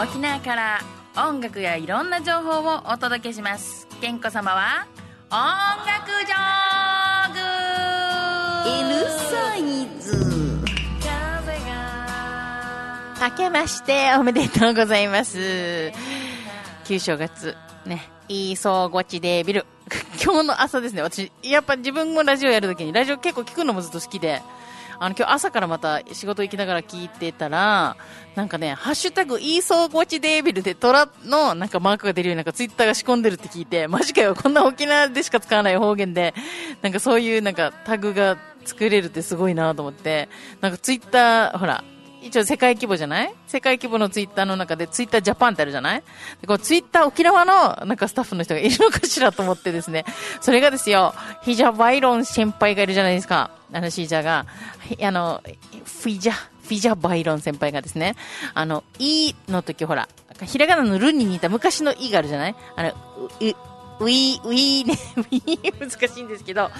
沖縄から音楽やいろんな情報をお届けします。健子様は音楽ジョーグ。L サイズ。風が明けましておめでとうございます。旧正月ねいいそうごちでビル。今日の朝ですね。私やっぱ自分もラジオやるときにラジオ結構聞くのもずっと好きであの今日朝からまた仕事行きながら聞いてたら、なんかね、ハッシュタグ、イーソーゴチデービルで虎のなんかマークが出るようになんかツイッターが仕込んでるって聞いて、マジかよ、こんな沖縄でしか使わない方言で、なんかそういうなんかタグが作れるってすごいなと思って、なんかツイッター、ほら、一応世界規模じゃない？世界規模のツイッターの中でツイッタージャパンってあるじゃない？でこうツイッター沖縄のなんかスタッフの人がいるのかしらと思ってですね。それがですよ、ヒジャバイロン先輩がいるじゃないですか。あのシージャーが。あの、フィジャ、フィジャバイロン先輩がですね、あの、イの時ほら、ひらがなのルに似た昔のイがあるじゃない？あの、ウィー、ウィーね、ウィー難しいんですけど、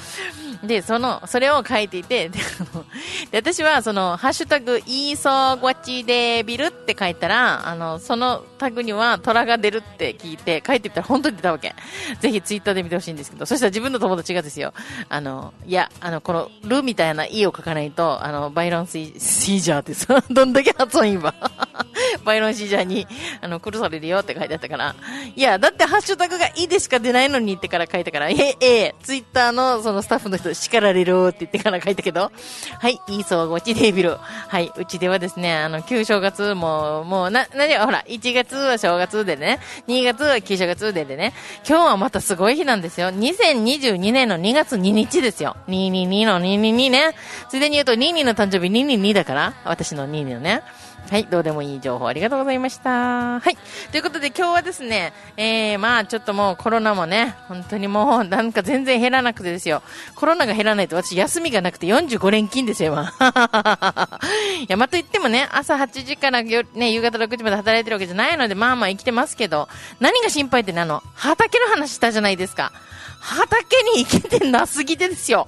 で、その、それを書いていて、で、あので私はその、ハッシュタグ、イーソーゴチデビルっって書いたら、あの、そのタグには虎が出るって聞いて、書いてみたら本当に出たわけ。ぜひツイッターで見てほしいんですけど、そしたら自分の友達がですよ、あの、いや、あの、この、ルみたいな E を書かないと、あの、バイロンシーシージャーってさ、どんだけ発音いわ。バイロンシージャーに、あの、苦されるよって書いてあったから、いや、だってハッシュタグがいいでしか出ないのにってから書いたから、え、え、ツイッターのそのスタッフの人、叱られるって言ってから書いたけど、はい、いいそうごちデービル。はい、うちではですね、あの、旧正月も、もう、な、なにほら、1月は正月でね、2月は旧正月ででね、今日はまたすごい日なんですよ。2022年の2月2日ですよ。222の222ね。ついでに言うと、22の誕生日222だから、私の22のね。はい、どうでもいい情報ありがとうございました。はい。ということで今日はですね、えー、まあちょっともうコロナもね、本当にもうなんか全然減らなくてですよ。コロナが減らないと私休みがなくて45連勤ですよ、今。いや、まと言ってもね、朝8時から夜ね、夕方6時まで働いてるわけじゃないので、まあまあ生きてますけど、何が心配ってなの畑の話したじゃないですか。畑に行けてなすぎてですよ。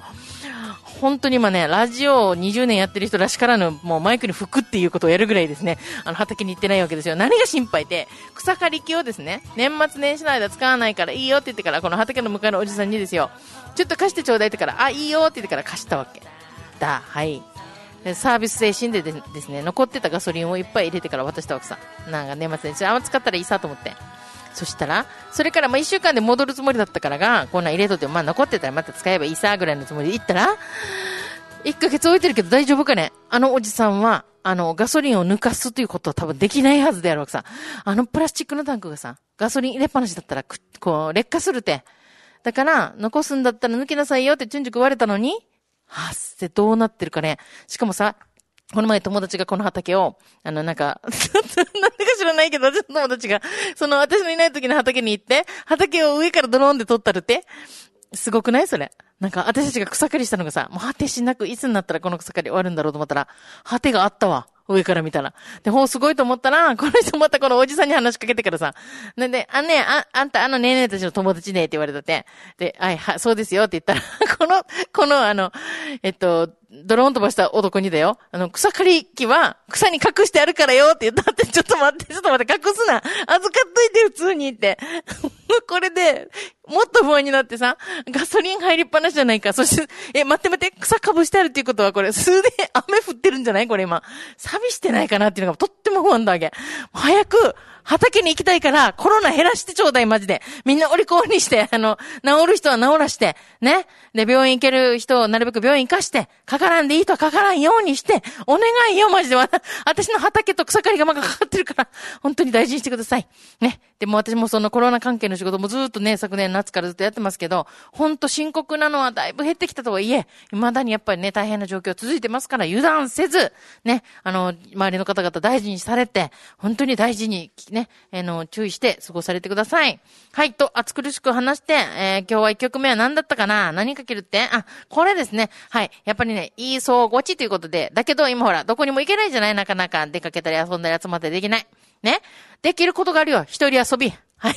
本当に今ね、ラジオを20年やってる人らしからぬ、もうマイクに吹くっていうことをやるぐらいですね、あの畑に行ってないわけですよ。何が心配って、草刈り機をですね、年末年始の間使わないからいいよって言ってから、この畑の向かいのおじさんにですよ、ちょっと貸してちょうだいってから、あ、いいよって言ってから貸したわけ。だ、はい。サービス精神でですね、残ってたガソリンをいっぱい入れてから渡したわけさ。なんか年末年始、あんま使ったらいいさと思って。そしたら、それからまあ1週間で戻るつもりだったからが、こんなん入れとって、まあ残ってたらまた使えばいいさぐらいのつもりで行ったら、1ヶ月置いてるけど大丈夫かね？あのおじさんは、あの、ガソリンを抜かすということは多分できないはずであるわけさ。あのプラスチックのタンクがさ、ガソリン入れっぱなしだったら、こう、劣化するて。だから、残すんだったら抜きなさいよってチュンチュク言われたのに、はっせ、どうなってるかね。しかもさ、この前友達がこの畑を、あの、なんか、なんでか知らないけど、私の友達が、その私のいない時の畑に行って、畑を上からドローンで撮ったるって、すごくない？それ。なんか、私たちが草刈りしたのがさ、もう果てしなく、いつになったらこの草刈り終わるんだろうと思ったら、果てがあったわ。上から見たら。で、ほうすごいと思ったら、この人またこのおじさんに話しかけてからさ、なんで、あ、ねあ、あんたあのねえねえたちの友達ねえって言われたって、で、はい、は、そうですよって言ったら、この、このあの、えっと、ドローン飛ばした男にだよ。あの、草刈り機は草に隠してあるからよって言ったって、ちょっと待って、ちょっと待って、隠すな。預かっといて、普通にって。これで、もっと不安になってさ、ガソリン入りっぱなしじゃないか。そして、え、待って待って、草かぶしてあるっていうことはこれ、数で雨降ってるんじゃない？これ今。錆びしてないかなっていうのがとっても不安だわけ。早く、畑に行きたいから、コロナ減らしてちょうだい、マジで。みんなお利口にして、あの、治る人は治らして、ね。で、病院行ける人をなるべく病院行かして、かからんでいい人はかからんようにして、お願いよ、マジで。私の畑と草刈りがまがかかってるから、本当に大事にしてください。ね。でも私もそのコロナ関係の仕事もずっとね、昨年夏からずっとやってますけど、本当深刻なのはだいぶ減ってきたとはいえ、未だにやっぱりね、大変な状況続いてますから、油断せず、ね、あの、周りの方々大事にされて、本当に大事に、ね、あの、注意して過ごされてください。はい、と、暑苦しく話して、えー今日は一曲目は何だったかな？何かけるって？あ、これですね。はい。やっぱりね、いいそうごちということで、だけど今ほら、どこにも行けないじゃない？なかなか出かけたり遊んだり集まったりできない。ね。できることがあるよ。一人遊び。はい。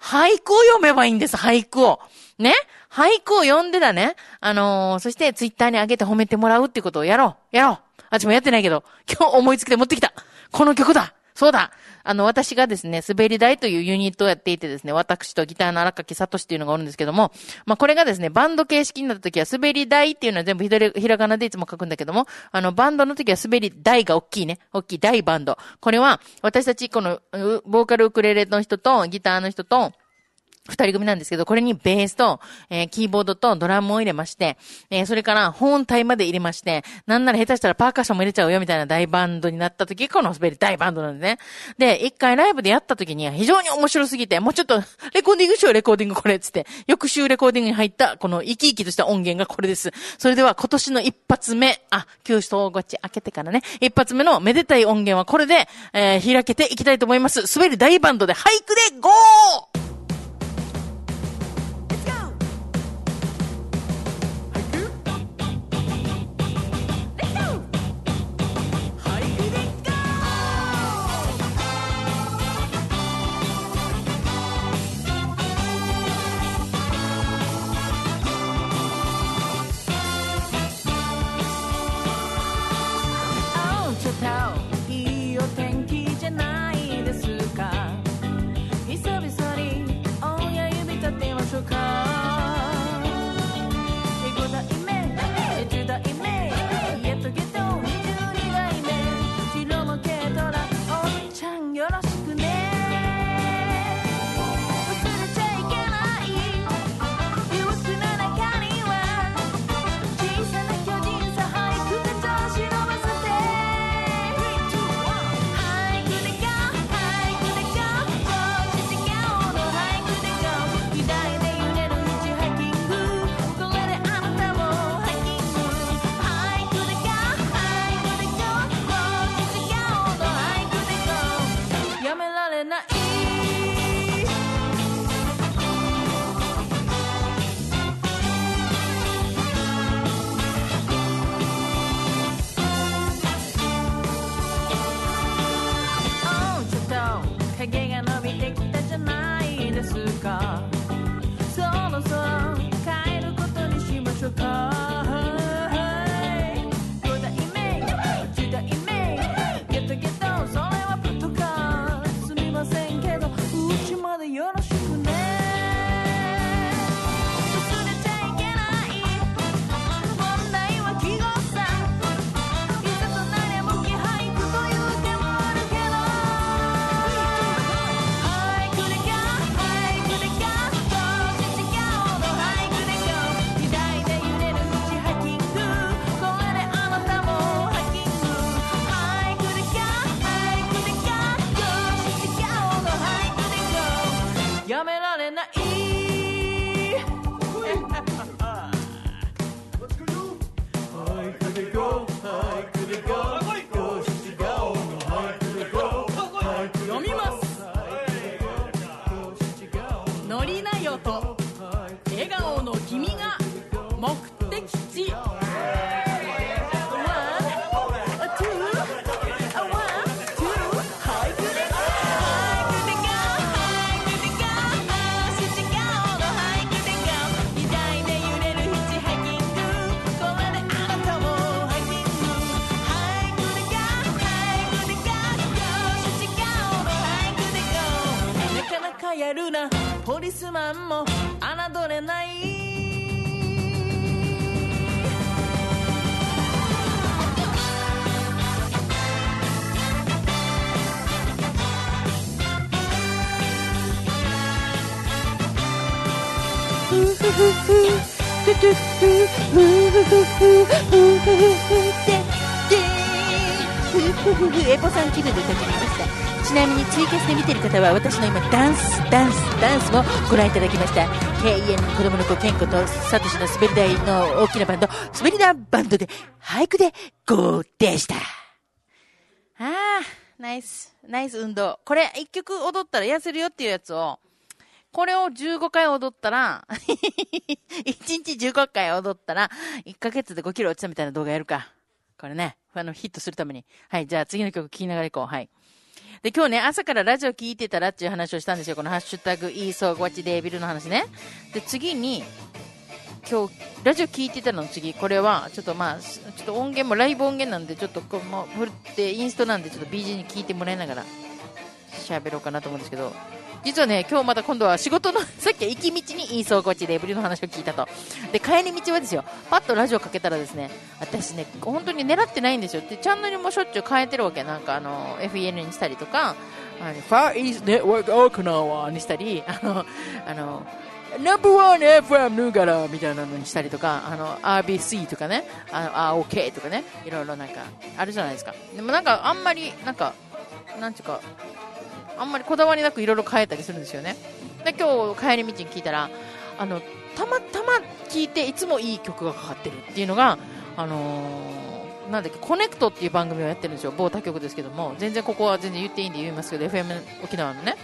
俳句を読めばいいんです、俳句を。ね。俳句を読んでだね。あのーそしてツイッターに上げて褒めてもらうってことをやろう。やろう。あっちもやってないけど、今日思いつきで持ってきた。この曲だ。そうだあの、私がですね、滑り台というユニットをやっていてですね、私とギターの荒垣聡っていうのがおるんですけども、まあ、これがですね、バンド形式になった時は、滑り台っていうのは全部ひひらがなでいつも書くんだけども、あの、バンドの時は滑り台が大きいね、大きい大バンド。これは、私たち、この、ボーカルウクレレの人と、ギターの人と、二人組なんですけど、これにベースと、えー、キーボードとドラムを入れまして、えー、それから本体まで入れまして、なんなら下手したらパーカッションも入れちゃうよみたいな大バンドになった時、この滑り大バンドなんですね。で、一回ライブでやった時には非常に面白すぎて、もうちょっとレコーディングしよう、レコーディングこれ、つって、翌週レコーディングに入ったこの生き生きとした音源がこれです。それでは今年の一発目、あ、旧総ゴチ開けてからね、一発目のめでたい音源はこれで、えー、開けていきたいと思います。滑り大バンドで俳句でゴーマエポさん気分で歌ってみました。ちなみにツイキャスで見てる方は私の今ダンスダンスダンスをご覧いただきました。KEN 子供の子ケンコとサトシの滑り台の大きなバンド滑り台バンドで俳句で GO でした。ああナイスナイス運動。これ一曲踊ったら痩せるよっていうやつを。これを15回踊ったら1日15回踊ったら、1ヶ月で5キロ落ちたみたいな動画やるか。これね、あの、ヒットするために。はい、じゃあ次の曲聴きながら行こう。はい。で、今日ね、朝からラジオ聞いてたらっていう話をしたんですよ。このハッシュタグ、イーソーゴチデービルの話ね。で、次に、今日、ラジオ聞いてたの次、これは、ちょっとまあ、ちょっと音源もライブ音源なんで、ちょっとこう、もう、振って、インストなんで、ちょっと BG に聞いてもらいながら、喋ろうかなと思うんですけど、実はね、今日また今度は仕事の、さっき行き道に言いそうこっちでエブリの話を聞いたと。で、帰り道はですよ、パッとラジオかけたらですね、私ね、本当に狙ってないんですよ。で、チャンネルもしょっちゅう変えてるわけ。なんかあの、FEN にしたりとか、あの、ファーイースネットワークオークナワにしたり、あの、あの、ナンバーワン FM ヌーガラみたいなのにしたりとか、あの、RBC とかね、あの、ROK とかね、いろいろなんか、あるじゃないですか。でもなんか、あんまり、なんか、なんていうか、あんまりこだわりなくいろいろ変えたりするんですよね。で、今日帰り道に聞いたら、あの、たまたま聞いていつもいい曲がかかってるっていうのが、あのー、なんだっけ、コネクトっていう番組をやってるんですよ。某他局ですけども、全然ここは全然言っていいんで言いますけど、FM 沖縄のね、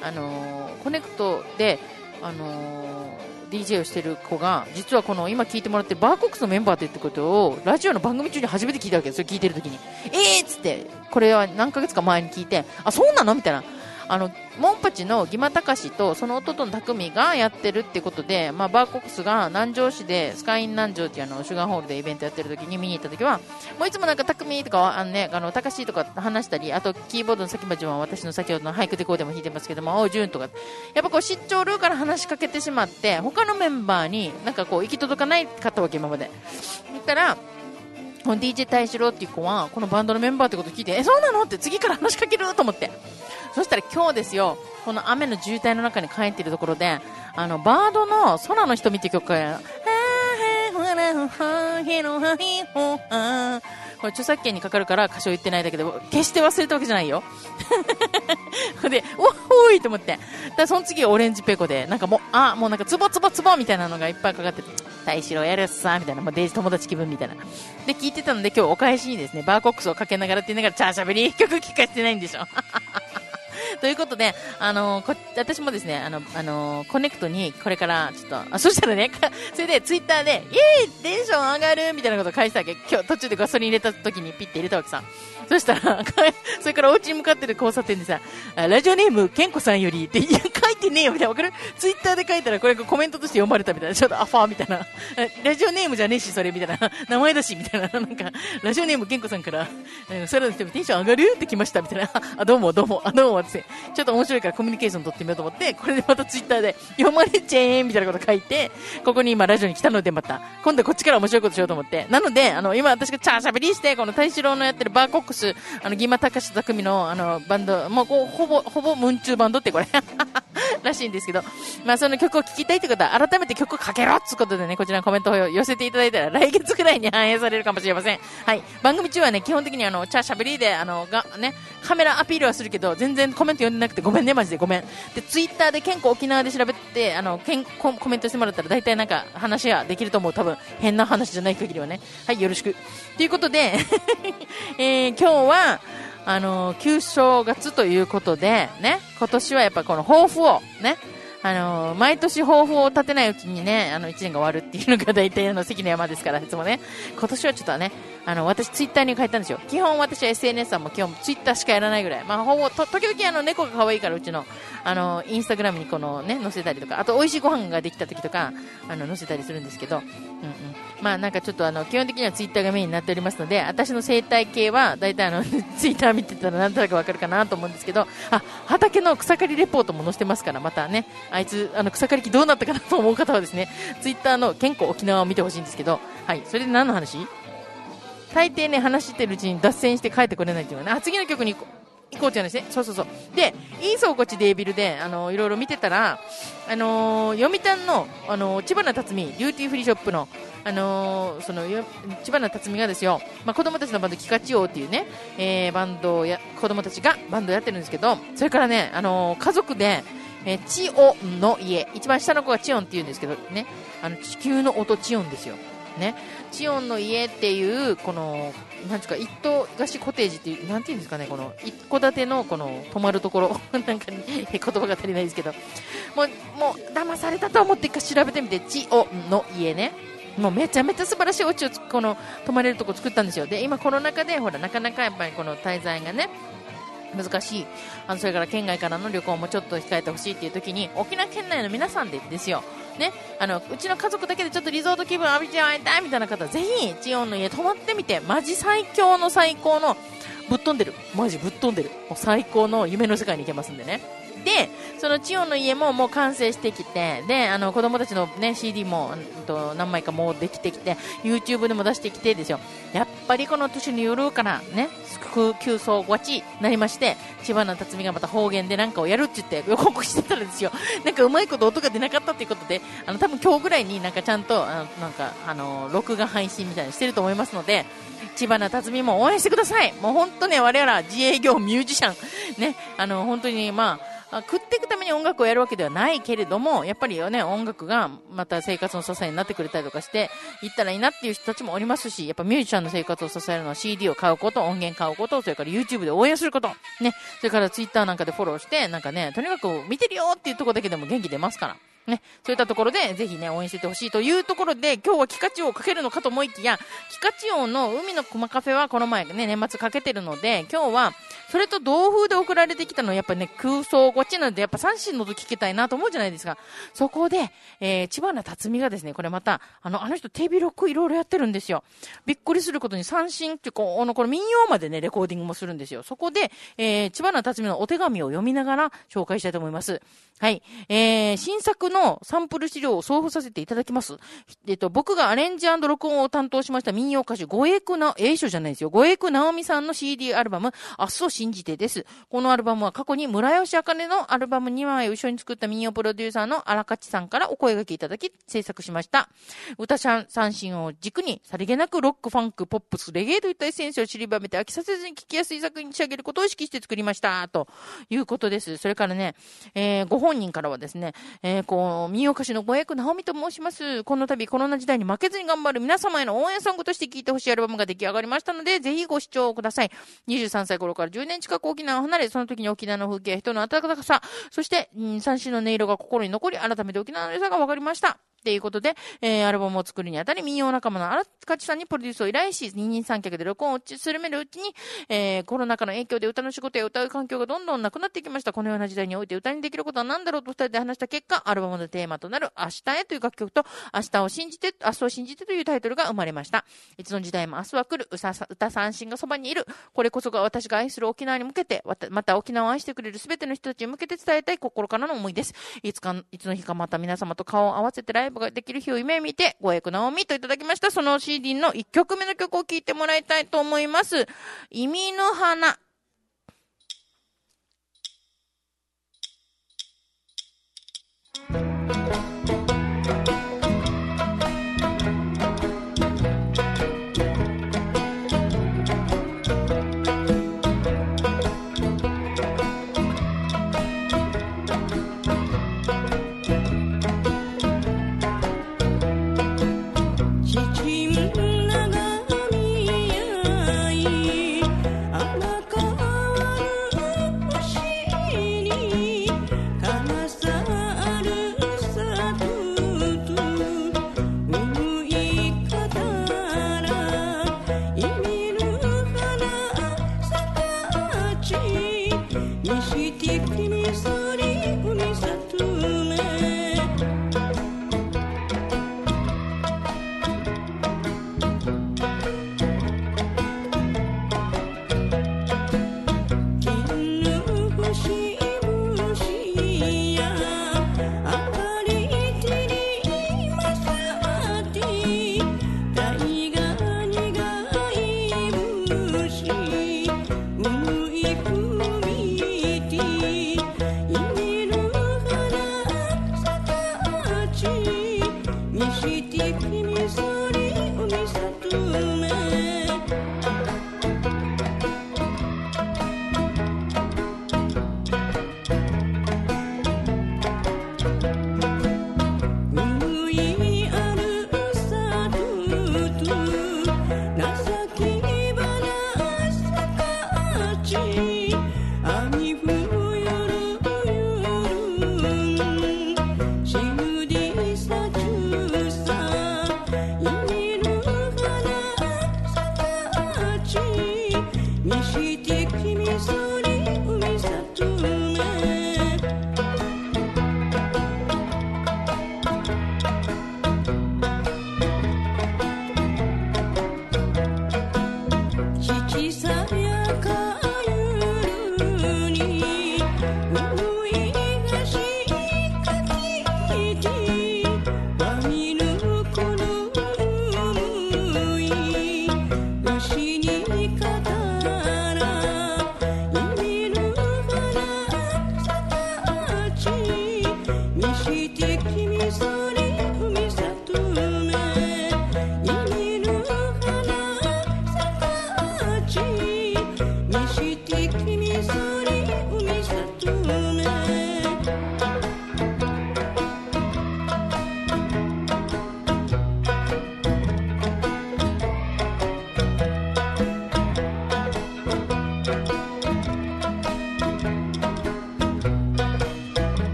あのー、コネクトで、あのー、DJ をしてる子が、実はこの今聞いてもらってバーコックスのメンバーってってことを、ラジオの番組中に初めて聞いたわけですよ、聞いてる時に。えーっつって、これは何ヶ月か前に聞いて、あ、そうなのみたいな。あの、モンパチのギマタカシとその弟の匠がやってるってことで、まあ、バーコックスが南城市で、スカイン南城っていうあの、シュガーホールでイベントやってる時に見に行った時は、もういつもなんか匠とか、あのね、あの、タカシとか話したり、あとキーボードの先までは私の先ほどの俳句でこうでも弾いてますけども、お、ジュンとか、やっぱこう、出張ルーから話しかけてしまって、他のメンバーになんかこう、行き届かないかったわけ、今まで。だから、この DJ 大志郎っていう子は、このバンドのメンバーってこと聞いて、え、そうなの？って次から話しかけると思って。そしたら今日ですよ、この雨の渋滞の中に帰っているところで、あの、バードの空の瞳っていう曲が、これ著作権にかかるから歌詞を言ってないだけで、決して忘れたわけじゃないよ。で、おっほーいと思って。だその次オレンジペコで、なんかもう、あ、もうなんかツボツボツボみたいなのがいっぱいかかってて、大志郎やるさ、みたいな、もうデイジ友達気分みたいな。で、聞いてたので今日お返しにですね、バーコックスをかけながらって言いながら、チャーシャベリー曲聴かせてないんでしょ。ということで、あのー、私もですね、あの、あのー、コネクトにこれからちょっと、あ、そしたらね、それでツイッターで、イエーイテンション上がるみたいなことを返したわけ。今日途中でガソリン入れた時にピッて入れたわけさ。そしたら、それからお家に向かってる交差点でさ、ラジオネーム、ケンコさんよりって、いうかいてねえよ、みたいな。わかる？ツイッターで書いたら、これコメントとして読まれたみたいな。ちょっとアファーみたいな。ラジオネームじゃねえし、それ、みたいな。名前だし、みたいな。なんか、ラジオネーム、ケンコさんから、それの人テンション上がるって来ました、みたいな。あ、どうも、どうも、あ、どうも、って。ちょっと面白いからコミュニケーション取ってみようと思って、これでまたツイッターで、読まれちゃえみたいなこと書いて、ここに今ラジオに来たのでまた、今度こっちから面白いことしようと思って。なので、あの、今私がチャーしゃべりして、この大志郎のやってるバーコックス、あの、ギマ高志匠のあのバンド、もうこうほぼ、ほぼムンチューバンドってこれ らしいんですけど、まあその曲を聴きたいってことは改めて曲をかけろってことでね、こちらのコメントを寄せていただいたら来月くらいに反映されるかもしれません。はい。番組中はね、基本的にあの、チャーしゃべりで、あの、が、ね、カメラアピールはするけど、全然コメント読んでなくてごめんね、マジでごめん。で、ツイッターで健康沖縄で調べて、あの、けんココメントしてもらったら大体なんか話はできると思う。多分、変な話じゃない限りはね。はい、よろしく。ということで えー、今日は、あの、旧正月ということで、ね、今年はやっぱこの抱負を、ね、あの、毎年抱負を立てないうちにね、あの、1年が終わるっていうのが大体あの、関の山ですから、いつもね。今年はちょっとね、あの、私ツイッターに書いたんですよ。基本私は SNS はもう基本ツイッターしかやらないぐらい。まあ、ほぼ、と、時々あの、猫が可愛いからうちの、あの、インスタグラムにこのね、載せたりとか、あと美味しいご飯ができた時とか、あの、載せたりするんですけど、うんうん。まあなんかちょっとあの、基本的にはツイッターがメインになっておりますので、私の生態系は、大体あの、ツイッター見てたらなんとなくわかるかなと思うんですけど、あ、畑の草刈りレポートも載せてますから、またね、あいつ、あの、草刈り機どうなったかなと思う方はですね、ツイッターの健康沖縄を見てほしいんですけど、はい、それで何の話？大抵ね、話してるうちに脱線して帰ってこれないっていうのはね、次の曲に行こうって話ね。そうそうそう。で、いいそうこちデービルで、あの、いろいろ見てたら、あの、読谷の、あの、千葉な辰巳、デューティーフリーショップの、あのー、その、千葉な辰巳がですよ、まあ、子供たちのバンド、キカチオっていうね、えー、バンドや、子供たちがバンドやってるんですけど、それからね、あの家族で、えー、チオンの家、一番下の子がチオンって言うんですけどね、あの、地球の音チオンですよ。ね。チオンの家っていう、この、なんていうか、一棟貸しコテージっていう、なんていうんですかね、この、一戸建ての、この、泊まるところ。なんか、ね、言葉が足りないですけど。もう、もう、騙されたと思って一回調べてみて、チオンの家ね。もうめちゃめちゃ素晴らしいお家をこの泊まれるとこ作ったんですよ。で、今コロナ禍で、ほら、なかなかやっぱりこの滞在がね、難しいあのそれから県外からの旅行もちょっと控えてほしいっていう時に沖縄県内の皆さんでですよね、あのうちの家族だけでちょっとリゾート気分浴びちゃいたいみたいな方ぜひチオンの家泊まってみてマジ最強の最高のぶっ飛んでる。マジぶっ飛んでる。もう最高の夢の世界に行けますんでね。で、その千代の家ももう完成してきて、で、あの子供たちのね、CD も、うんと、何枚かもうできてきて、YouTube でも出してきてですよ。やっぱりこの年の夜からね、急走ごちなりまして、千葉の辰巳がまた方言でなんかをやるって言って予告してたらですよ。なんかうまいこと音が出なかったっていうことで、あの、多分今日ぐらいになんかちゃんと、あのなんか、あの、録画配信みたいにしてると思いますので、千葉の辰巳も応援してください。もう本当ね、我ら自営業ミュージシャン、ね、あの、本当にまあ、ま食っていくために音楽をやるわけではないけれども、やっぱりね、音楽がまた生活の支えになってくれたりとかして、行ったらいいなっていう人たちもおりますし、やっぱミュージシャンの生活を支えるのは CD を買うこと、音源買うこと、それから YouTube で応援すること、ね、それから Twitter なんかでフォローして、なんかね、とにかく見てるよっていうところだけでも元気出ますから。ね、そういったところで、ぜひね、応援しててほしいというところで、今日はキカチオをかけるのかと思いきや、キカチオの海のコマカフェはこの前ね、年末かけてるので、今日は、それと同風で送られてきたのは、やっぱね、空想こっちなんで、やっぱ三振の音聞きたいなと思うじゃないですか。そこで、えー、千葉な辰巳がですね、これまた、あの、あの人手広くいろいろやってるんですよ。びっくりすることに三振っていう、この、この民謡までね、レコーディングもするんですよ。そこで、えー、千葉な辰巳のお手紙を読みながら紹介したいと思います。はい。えー、新作のサンプル資料を送付させていただきます。えっと、僕がアレンジ録音を担当しました民謡歌手、五栄区な、栄書じゃないですよ。五栄区直美さんの CD アルバム、明日を信じてです。このアルバムは過去に村吉茜のアルバム2枚を一緒に作った民謡プロデューサーの荒勝さんからお声掛けいただき制作しました。歌三振を軸に、さりげなくロック、ファンク、ポップス、レゲエといったエッセンスを散りばめて飽きさせずに聴きやすい作品に仕上げることを意識して作りました。ということです。それからね、えー、ご本人からはですね、えー、こう、民謡歌手の五栄区直美と申します。この度コロナ時代に負けずに頑張る皆様への応援ソングとして聴いてほしいアルバムが出来上がりましたので、ぜひご視聴ください。23歳頃から10年近く沖縄を離れ、その時に沖縄の風景、人の温かさ、そして、三種の音色が心に残り、改めて沖縄の良さが分かりました。っていうことで、えー、アルバムを作るにあたり、民謡仲間の荒勝さんにプロデュースを依頼し、二人三脚で録音をするめるうちに、えー、コロナ禍の影響で歌の仕事や歌う環境がどんどんなくなってきました。このような時代において歌にできることは何だろうと二人で話した結果、アルバムのテーマとなる明日へという楽曲と、明日を信じて、明日を信じてというタイトルが生まれました。いつの時代も明日は来る、歌三振がそばにいる。これこそが私が愛する沖縄に向けて、また沖縄を愛してくれる全ての人たちに向けて伝えたい心からの思いです。いつか、いつの日かまた皆様と顔を合わせてライブブができる日を夢見て、ご役直みといただきました。その CD の1曲目の曲を聴いてもらいたいと思います。意味の花。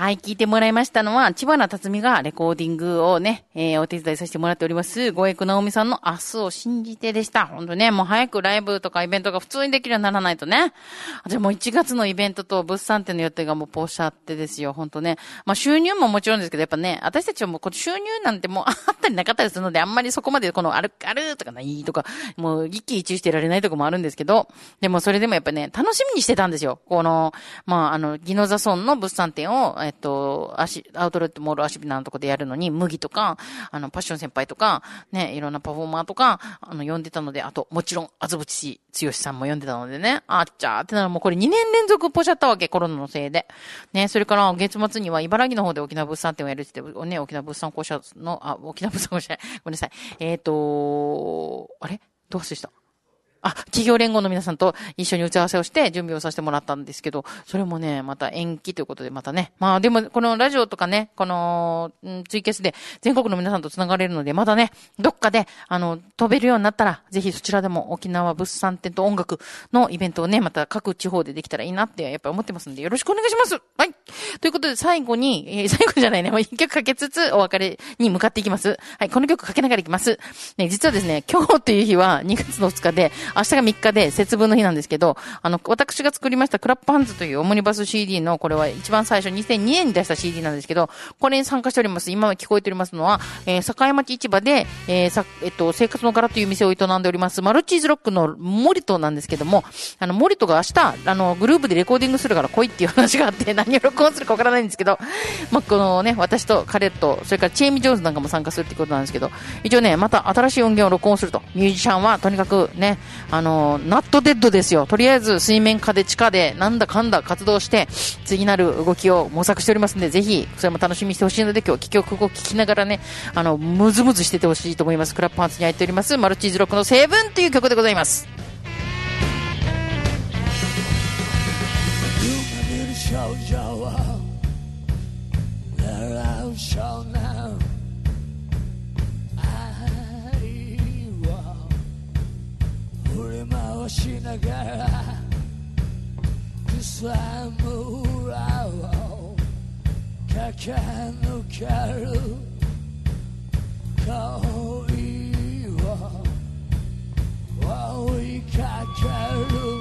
はい、聞いてもらいましたのは、千葉な辰巳がレコーディングをね、えー、お手伝いさせてもらっております、ごえくなおみさんの明日を信じてでした。ほんとね、もう早くライブとかイベントが普通にできるようにならないとね。じゃあもう1月のイベントと物産展の予定がもうポーシャってですよ、ほんとね。まあ収入ももちろんですけど、やっぱね、私たちはもうこの収入なんてもうあったりなかったりするので、あんまりそこまでこのある、あるとかないとか、もう一喜一憂してられないとこもあるんですけど、でもそれでもやっぱね、楽しみにしてたんですよ。この、まああの、ギノザ村の物産展を、ええっと、足、アウトレットモール足ビナのとこでやるのに、麦とか、あの、パッション先輩とか、ね、いろんなパフォーマーとか、あの、呼んでたので、あと、もちろん、あずぶちつよしさんも呼んでたのでね、あっちゃーってならもうこれ2年連続ポシャったわけ、コロナのせいで。ね、それから月末には茨城の方で沖縄物産展をやるって言って、ね、沖縄物産公社の、あ、沖縄物産公社、ごめんなさい。えっ、ー、とあれ？どうしてした？あ、企業連合の皆さんと一緒に打ち合わせをして準備をさせてもらったんですけど、それもね、また延期ということでまたね。まあでも、このラジオとかね、この、んツイキャスで全国の皆さんと繋がれるので、またね、どっかで、あの、飛べるようになったら、ぜひそちらでも沖縄物産展と音楽のイベントをね、また各地方でできたらいいなって、やっぱり思ってますんで、よろしくお願いしますはい。ということで、最後に、えー、最後じゃないね、もう一曲かけつつ、お別れに向かっていきます。はい、この曲かけながらいきます。ね、実はですね、今日っていう日は2月の2日で、明日が3日で節分の日なんですけど、あの、私が作りましたクラップハンズというオムニバス CD の、これは一番最初2002年に出した CD なんですけど、これに参加しております。今は聞こえておりますのは、えー、境町市場で、えー、さ、えっと、生活の柄という店を営んでおります、マルチーズロックのモリトなんですけども、あの、モリトが明日、あの、グループでレコーディングするから来いっていう話があって、何を録音するかわからないんですけど、まあ、このね、私と彼と、それからチェイミー・ジョーンズなんかも参加するってことなんですけど、一応ね、また新しい音源を録音すると。ミュージシャンはとにかくね、あの、ナットデッドですよ。とりあえず水面下で地下でなんだかんだ活動して、次なる動きを模索しておりますので、ぜひ、それも楽しみにしてほしいので、今日、曲を聴きながらね、あの、ムズムズしててほしいと思います。クラップパンツに入っております、マルチーズロックの成分という曲でございます。少女を狙う少年しながら草むらを駆け抜ける恋を追いかける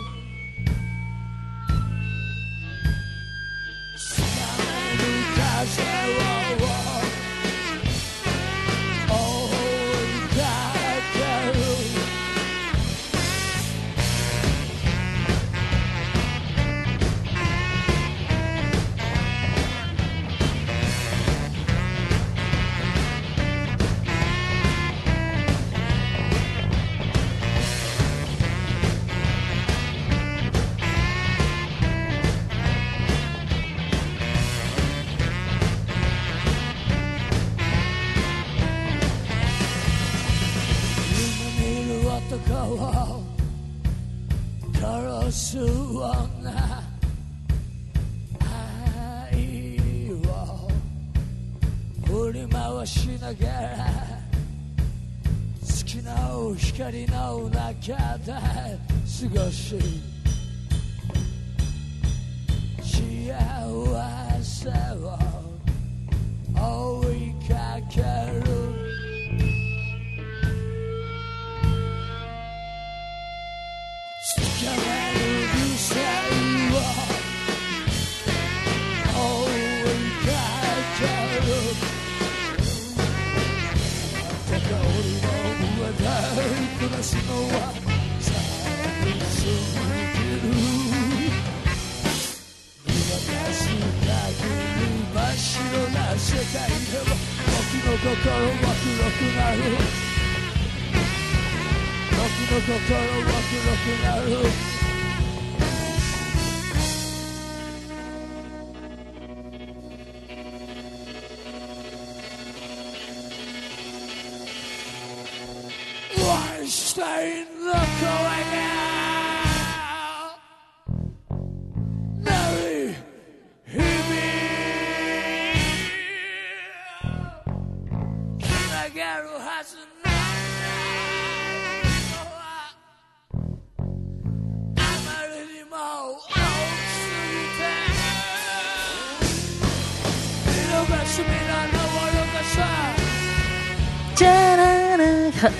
光の中で過ごし幸せを。追いかけるつかめる。理性の上で暮らすのは寂しすぎる見渡す限り真っ白な世界では僕の心は黒くなる僕の心は黒くなる Einstein the Correct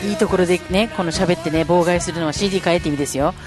いいところでね、この喋ってね、妨害するのは CD 変えてって意味ですよ。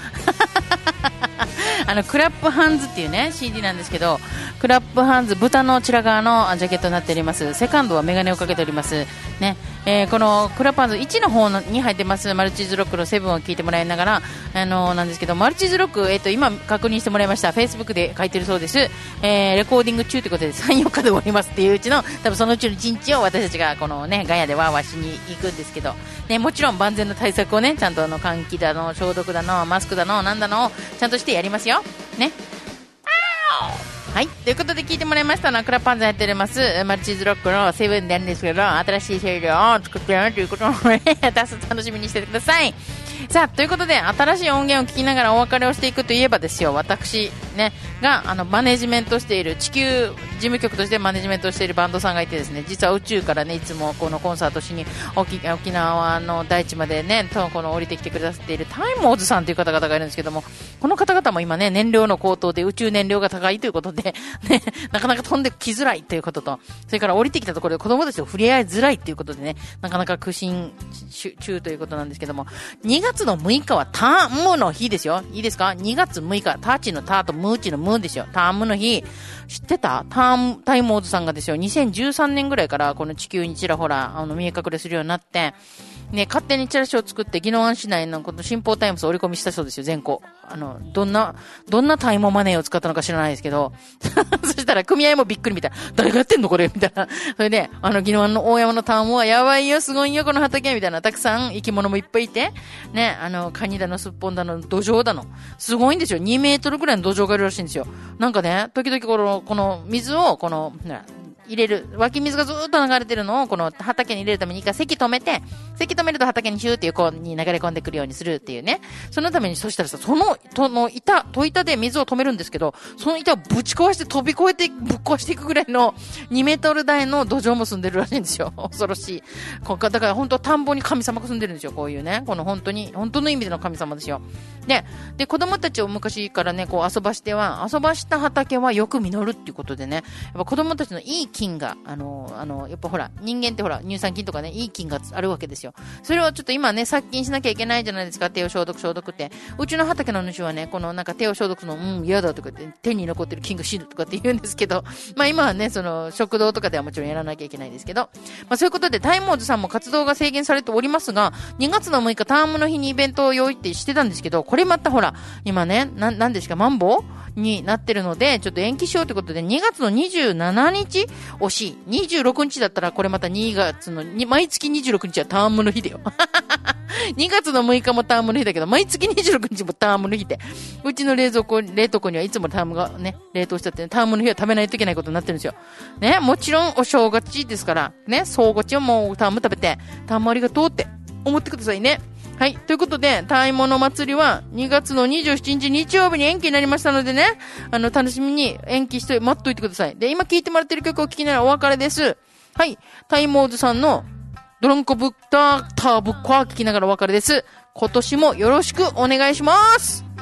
あの、 Clap Hands っていうね、CD なんですけど、 Clap Hands、豚のチラガーのジャケットになっております。セカンドはメガネをかけております。ね、えー、この Clap Hands 1の方に入ってますマルチーズロックの7を聞いてもらいながら、あのー、なんですけど、マルチーズロック、え、ー、と、今確認してもらいました。Facebook で書いてるそうです。えー、レコーディング中ということで3、4日で終わりますっていううちの、多分そのうちの1日を私たちがこのね、ガヤでワーワーしに行くんですけど、ね、もちろん万全の対策をね、ちゃんとあの換気だの、消毒だの、マスクだの、なんだのを、ちゃんとしてやりますよ。ね。はい。ということで聞いてもらいましたのは、クラパンザやっております、マルチーズロックのセブンなんですけど、新しい声量を作ってやるということをね、楽しみにしててください。さあ、ということで、新しい音源を聞きながらお別れをしていくといえばですよ、私、ね、が、あの、マネジメントしている、地球事務局としてマネジメントしているバンドさんがいてですね、実は宇宙からね、いつもこのコンサートしに、沖沖縄の大地までね、とこの降りてきてくださっているタイモーズさんという方々がいるんですけども、この方々も今ね、燃料の高騰で宇宙燃料が高いということで、ね、なかなか飛んできづらいということと、それから降りてきたところで子供たちと触れ合いづらいということでね、なかなか苦心中ということなんですけども、2月の6日はタームの日ですよ。いいですか ?2 月6日、ターチのターとムーチのムーですよ。タームの日。知ってた？ターム、タイモーズさんがですよ、2013年ぐらいからこの地球にちらほら、あの、見え隠れするようになって、ね、勝手にチラシを作って、宜野湾市内のこの新報タイムズを折り込みしたそうですよ、全校。あの、どんな、どんなタームマニアを使ったのか知らないですけど、そしたら組合もびっくりみたいな。誰がやってんのこれ？みたいな。それで、あの、宜野湾の大山のタームはやばいよ、すごいよ、この畑みたいな。たくさん生き物もいっぱいいて、ね、あの、カニだの、すっぽんだの、ドジョウだの。すごいんですよ。2メートルぐらいのドジョウがいるらしいんですよ。なんかね、時々この、この水を、この、入れる、湧き水がずっと流れてるのを、この畑に入れるために一回席止めて、席止めると畑にヒューっていうこうに流れ込んでくるようにするっていうね。そのために、そしたらさ、その、との板、戸板で水を止めるんですけど、その板をぶち壊して飛び越えて、ぶっ壊していくぐらいの2メートル台の土壌も住んでるらしいんですよ。恐ろしい。だから本当田んぼに神様が住んでるんですよ。こういうね。この本当に、本当の意味での神様ですよ。で、で、子供たちを昔からね、こう遊ばしては、遊ばした畑はよく実るっていうことでね、やっぱ子供たちのいい菌が、あの、あの、やっぱほら、人間ってほら、乳酸菌とかね、いい菌があるわけですよ。それをちょっと今ね、殺菌しなきゃいけないじゃないですか、手を消毒消毒って。うちの畑の主はね、このなんか手を消毒の、うん、嫌だとかって、手に残ってる菌が死ぬとかって言うんですけど、まあ今はね、その、食堂とかではもちろんやらなきゃいけないですけど、まあそういうことで、タイモーズさんも活動が制限されておりますが、2月の6日、タームの日にイベントを用意ってしてたんですけど、これまたほら、今ね、な、なんですか、マンボウになってるので、ちょっと延期しようということで、2月の27日惜しい。26日だったら、これまた2月の、毎月26日はタームの日だよ。2月の6日もタームの日だけど、毎月26日もタームの日で。うちの冷蔵庫、冷凍庫にはいつもタームがね、冷凍しちゃって、ね、タームの日は食べないといけないことになってるんですよ。ね、もちろんお正月ですから、ね、総合ちはもうターム食べて、タームありがとうって思ってくださいね。はい。ということで、タイモの祭りは2月の27日日曜日に延期になりましたのでね、あの、楽しみに延期して待っといてください。で、今聴いてもらってる曲を聴きながらお別れです。はい。タイモーズさんのドロンコブッターターブッコア聴きながらお別れです。今年もよろしくお願いします